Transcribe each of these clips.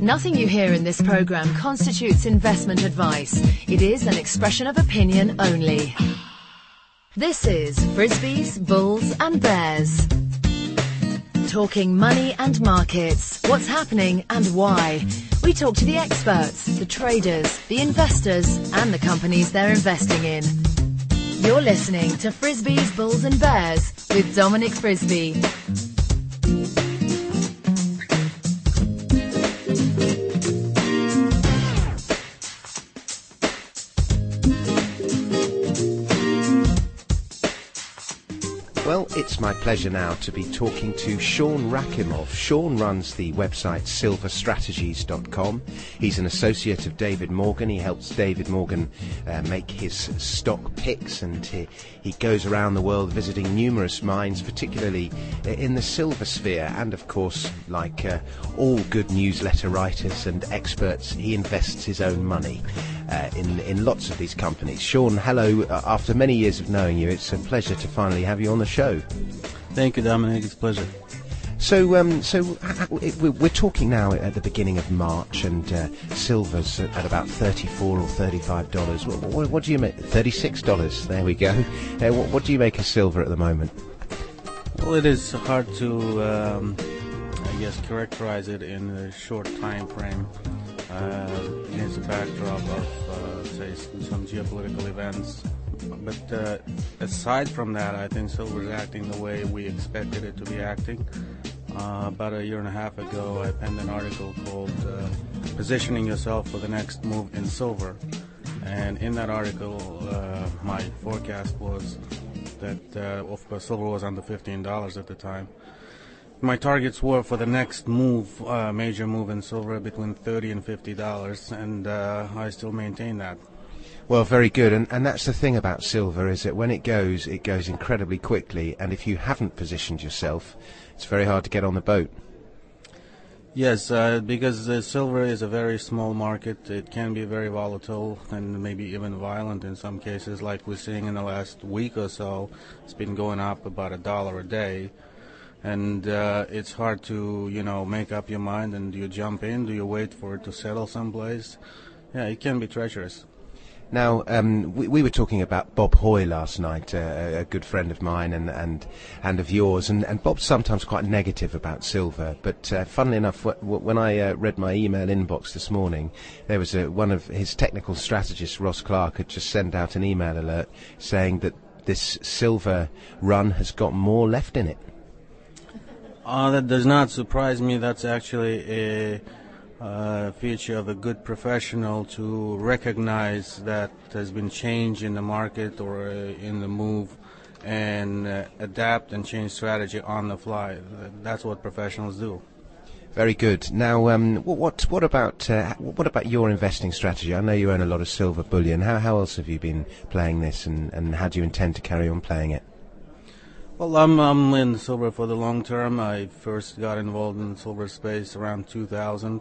Nothing you hear in this program constitutes investment advice. It is an expression of opinion only. This is Frisby's, Bulls and Bears. Talking money and markets, what's happening and why. We talk to the experts, the traders, the investors and the companies they're investing in. You're listening to Frisby's, Bulls and Bears with Dominic Frisby. It's my pleasure now to be talking to Sean Rakhimov. Sean runs the website silverstrategies.com. He's an associate of David Morgan. He helps David Morgan uh, make his stock picks and he, he goes around the world visiting numerous mines, particularly in the silver sphere. And of course, like uh, all good newsletter writers and experts, he invests his own money. Uh, in in lots of these companies. Sean, hello. Uh, after many years of knowing you, it's a pleasure to finally have you on the show. Thank you, Dominic. It's a pleasure. So, um, so we're talking now at the beginning of March, and uh, silver's at about thirty-four or thirty-five dollars. What, what, what, do you make? Thirty-six dollars. There we go. Uh, what, what, do you make of silver at the moment? Well, it is hard to, um, I guess, characterize it in a short time frame against a backdrop of, uh, say, some geopolitical events. But uh, aside from that, I think silver is acting the way we expected it to be acting. Uh, about a year and a half ago, I penned an article called uh, Positioning Yourself for the Next Move in Silver. And in that article, uh, my forecast was that, of course, silver was under $15 at the time my targets were for the next move, uh, major move in silver between thirty and fifty dollars, and uh, I still maintain that. Well, very good, and and that's the thing about silver is that when it goes, it goes incredibly quickly, and if you haven't positioned yourself, it's very hard to get on the boat. Yes, uh, because uh, silver is a very small market. It can be very volatile and maybe even violent in some cases, like we're seeing in the last week or so. It's been going up about a dollar a day and uh, it's hard to you know make up your mind and do you jump in do you wait for it to settle someplace yeah it can be treacherous now um, we, we, were talking about Bob Hoye last night, uh, a good friend of mine and and, and of yours, and, and Bob's sometimes quite negative about silver. But uh, funnily enough, when I uh, read my email inbox this morning, there was a, one of his technical strategists, Ross Clark, had just sent out an email alert saying that this silver run has got more left in it. Uh, that does not surprise me. That's actually a uh, feature of a good professional to recognize that there's been change in the market or uh, in the move and uh, adapt and change strategy on the fly. That's what professionals do. Very good. Now, um, what what about uh, what about your investing strategy? I know you own a lot of silver bullion. How how else have you been playing this, and, and how do you intend to carry on playing it? Well, I'm, I'm in silver for the long term. I first got involved in silver space around 2000.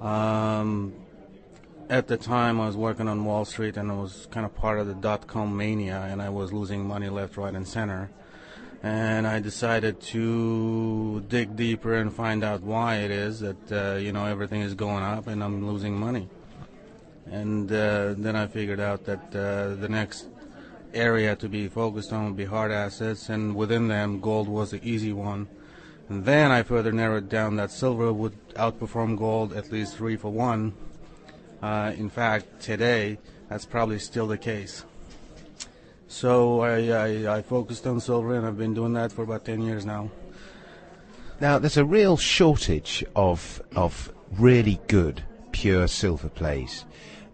Um, at the time, I was working on Wall Street and I was kind of part of the dot com mania, and I was losing money left, right, and center. And I decided to dig deeper and find out why it is that uh, you know everything is going up and I'm losing money. And uh, then I figured out that uh, the next area to be focused on would be hard assets, and within them, gold was the easy one. And then I further narrowed down that silver would outperform gold at least three for one. Uh, in fact, today, that's probably still the case. So I, I, I focused on silver, and I've been doing that for about 10 years now. Now, there's a real shortage of of really good pure silver plays.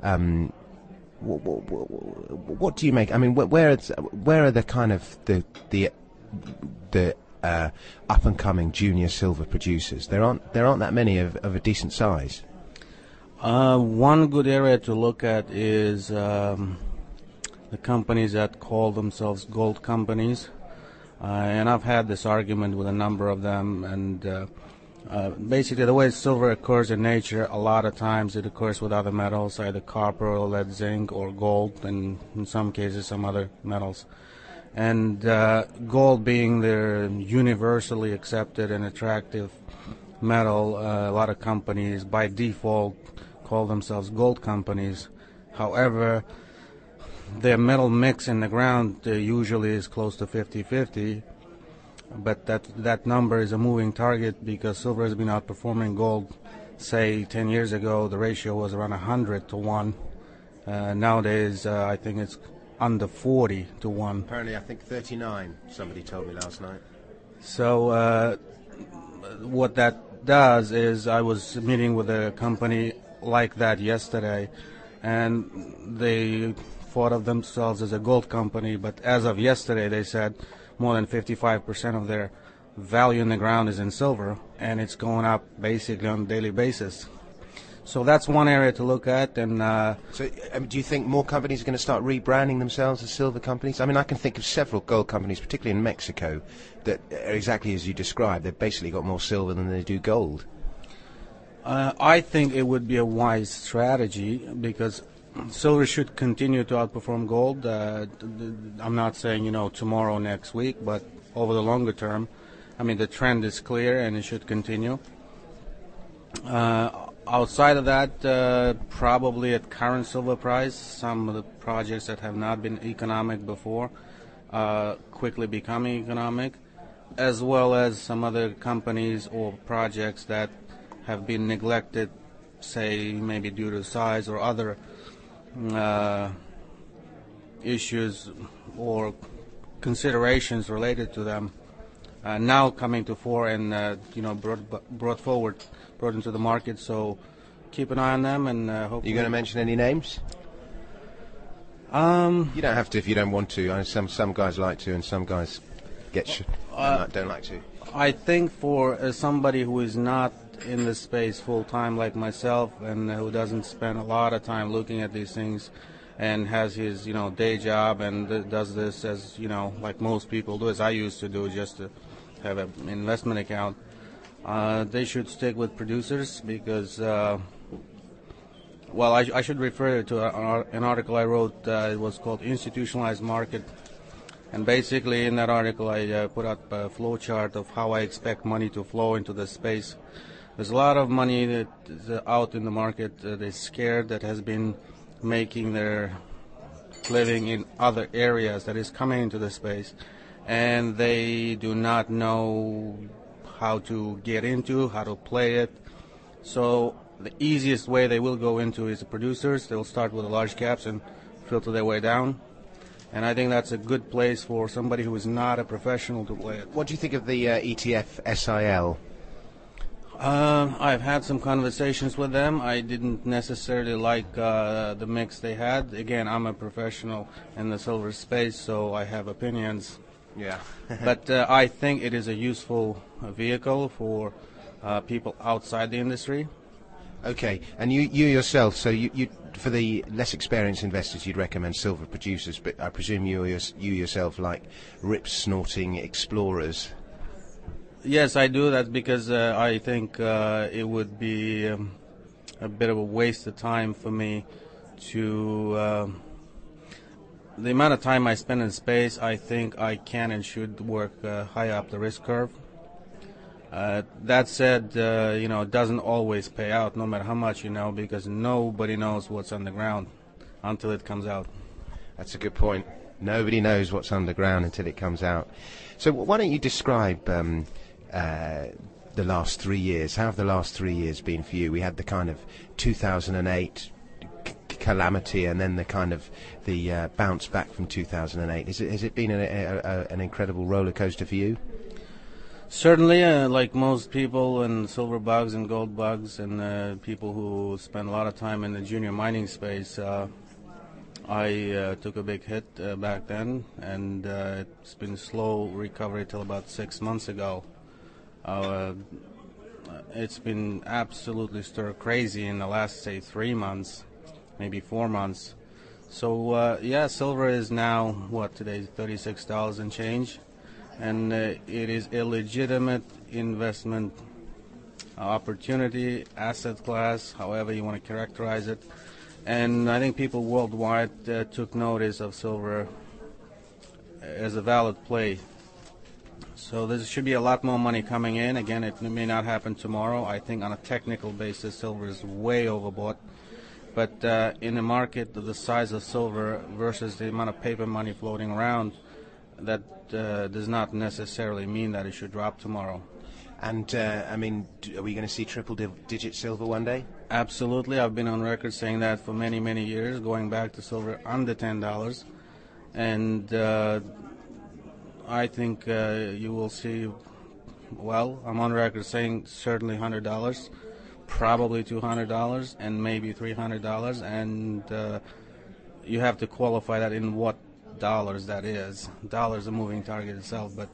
Um, what, what, what, do you make? I mean, where where are the kind of the the the uh, up and coming junior silver producers? There aren't there aren't that many of, of a decent size. Uh, one good area to look at is um, the companies that call themselves gold companies, uh, and I've had this argument with a number of them, and uh, basically, the way silver occurs in nature, a lot of times it occurs with other metals, either copper or lead, zinc, or gold, and in some cases some other metals. And uh, gold being the universally accepted and attractive metal. Uh, a lot of companies, by default, call themselves gold companies. However, their metal mix in the ground uh, usually is close to 50-50 but that that number is a moving target because silver has been outperforming gold say 10 years ago. The ratio was around 100 to 1 uh, nowadays uh, i think it's under 40 to 1 Apparently, I think 39, somebody told me last night. so uh, what that does is i was meeting with a company like that yesterday and they thought of themselves as a gold company. But as of yesterday they said more than 55% of their value in the ground is in silver and it's going up basically on a daily basis so that's one area to look at and uh, So, um, do you think more companies are going to start rebranding themselves as silver companies? I mean, I can think of several gold companies, particularly in Mexico, that are exactly as you described. They've basically got more silver than they do gold. Uh, I think it would be a wise strategy because silver should continue to outperform gold. Uh, I'm not saying you know tomorrow, next week, but over the longer term, I mean the trend is clear and it should continue. Uh, outside of that, uh, probably at current silver price, some of the projects that have not been economic before uh, quickly becoming economic, as well as some other companies or projects that have been neglected, say maybe due to size or other issues or considerations related to them uh, now coming to fore and uh, you know brought brought forward, brought into the market. So keep an eye on them and uh, hopefully. you going to mention any names? Um, You don't have to if you don't want to. I some some guys like to, and some guys get sh- don't, like, don't like to. I think for uh, somebody who is not in this space full time like myself and who doesn't spend a lot of time looking at these things and has his you know day job and does this as you know like most people do as I used to do just to have an investment account uh, they should stick with producers because uh, well I, I should refer to an article I wrote uh, it was called institutionalized market and basically, in that article, I uh, put up a flow chart of how I expect money to flow into the space. There's a lot of money that is uh, out in the market that is scared that has been making their living in other areas that is coming into the space, and they do not know how to get into, how to play it. So the easiest way they will go into is the producers. They'll start with the large caps and filter their way down and I think that's a good place for somebody who is not a professional to play it. What do you think of the uh, ETF SIL? Uh, I've had some conversations with them. I didn't necessarily like uh, the mix they had. Again, I'm a professional in the silver space, so I have opinions. Yeah. but uh, I think it is a useful vehicle for uh, people outside the industry. Okay, and you, you yourself, so you, you, for the less experienced investors, you'd recommend silver producers, but I presume you, you yourself like rip snorting explorers. Yes, I do that because uh, I think uh, it would be um, a bit of a waste of time for me to. um the amount of time I spend in space, I think I can and should work uh, high up the risk curve. Uh, that said, uh, you know, it doesn't always pay out, no matter how much you know, because nobody knows what's on the ground until it comes out. That's a good point. Nobody knows what's underground until it comes out. So why don't you describe um, uh, the last three years? How have the last three years been for you? We had the kind of 2008 c- calamity, and then the kind of the uh, bounce back from 2008. Is it, has it been a, a, a, an incredible roller coaster for you? Certainly, uh, like most people and silver bugs and gold bugs and uh, people who spend a lot of time in the junior mining space, uh, I uh, took a big hit uh, back then, and it's been slow recovery till about six months ago. Uh, it's been absolutely stir crazy in the last, say, three months, maybe four months. So uh, yeah, silver is now what today, thirty-six dollars and change and uh, it is a legitimate investment opportunity, asset class, however you want to characterize it. And I think people worldwide uh, took notice of silver as a valid play. So there should be a lot more money coming in. Again, it may not happen tomorrow. I think on a technical basis, silver is way overbought. But uh, in a market of the size of silver versus the amount of paper money floating around, that uh, does not necessarily mean that it should drop tomorrow. And uh, I mean, are we going to see triple div- digit silver one day? Absolutely. I've been on record saying that for many, many years, going back to silver under $10. And uh, I think uh, you will see, well, I'm on record saying certainly $100, probably $200, and maybe $300. And uh, you have to qualify that in what dollars that is. Dollars a moving target itself, but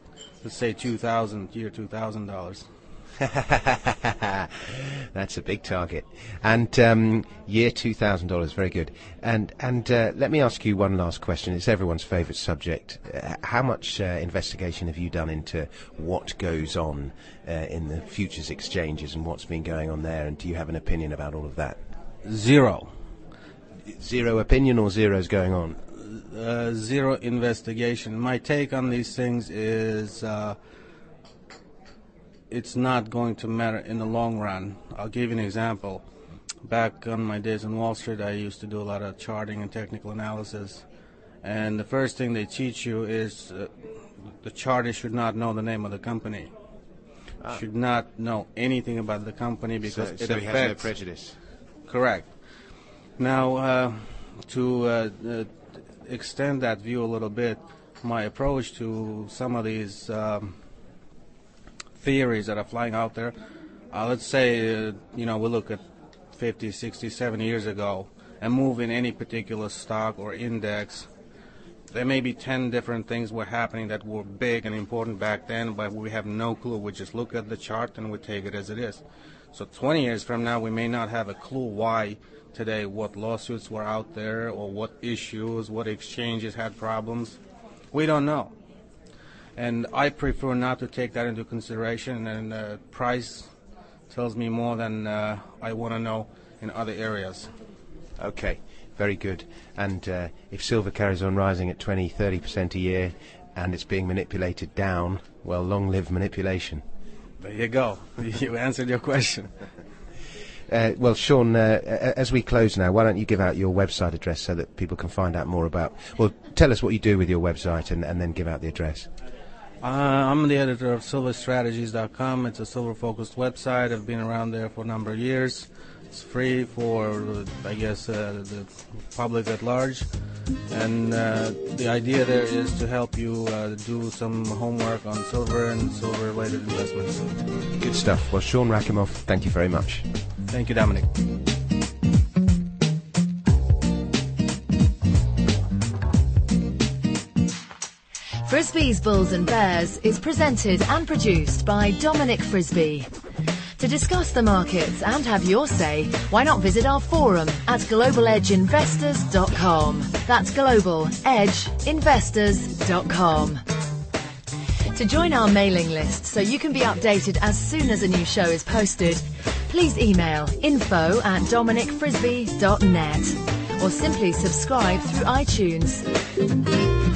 let's say 2000 year $2,000. That's a big target. And um, year two thousand dollars, very good. And and uh, let me ask you one last question. It's everyone's favourite subject. Uh, how much uh, investigation have you done into what goes on uh, in the futures exchanges and what's been going on there? And do you have an opinion about all of that? Zero. Zero opinion or zero's going on? uh, zero investigation. My take on these things is uh, it's not going to matter in the long run. I'll give you an example. Back on my days on Wall Street, I used to do a lot of charting and technical analysis. And the first thing they teach you is uh, the charter should not know the name of the company. Should not know anything about the company because so it so affects has no prejudice. Correct. Now, uh, to uh, uh, extend that view a little bit, my approach to some of these um, theories that are flying out there, uh, let's say, uh, you know, we look at 50, 60, 70 years ago and move in any particular stock or index. There may be 10 different things were happening that were big and important back then, but we have no clue. We just look at the chart and we take it as it is. So 20 years from now, we may not have a clue why today, what lawsuits were out there, or what issues, what exchanges had problems. We don't know. And I prefer not to take that into consideration, and uh, price tells me more than uh, I want to know in other areas. Okay, very good. And uh, if silver carries on rising at 20, 30% a year and it's being manipulated down, well, long live manipulation. There you go. you answered your question. Uh, well, Sean, uh, as we close now, why don't you give out your website address so that people can find out more about. Well, tell us what you do with your website and, and then give out the address. Uh, I'm the editor of silverstrategies.com. It's a silver focused website. I've been around there for a number of years. It's free for, I guess, uh, the public at large. And uh, the idea there is to help you uh, do some homework on silver and silver related investments. Good stuff. Well, Sean Rakhimov, thank you very much. Thank you, Dominic. Frisby's Bulls and Bears is presented and produced by Dominic Frisby. To discuss the markets and have your say, why not visit our forum at globaledgeinvestors.com. That's globaledgeinvestors.com. To join our mailing list so you can be updated as soon as a new show is posted, please email info at dominicfrisby.net or simply subscribe through iTunes.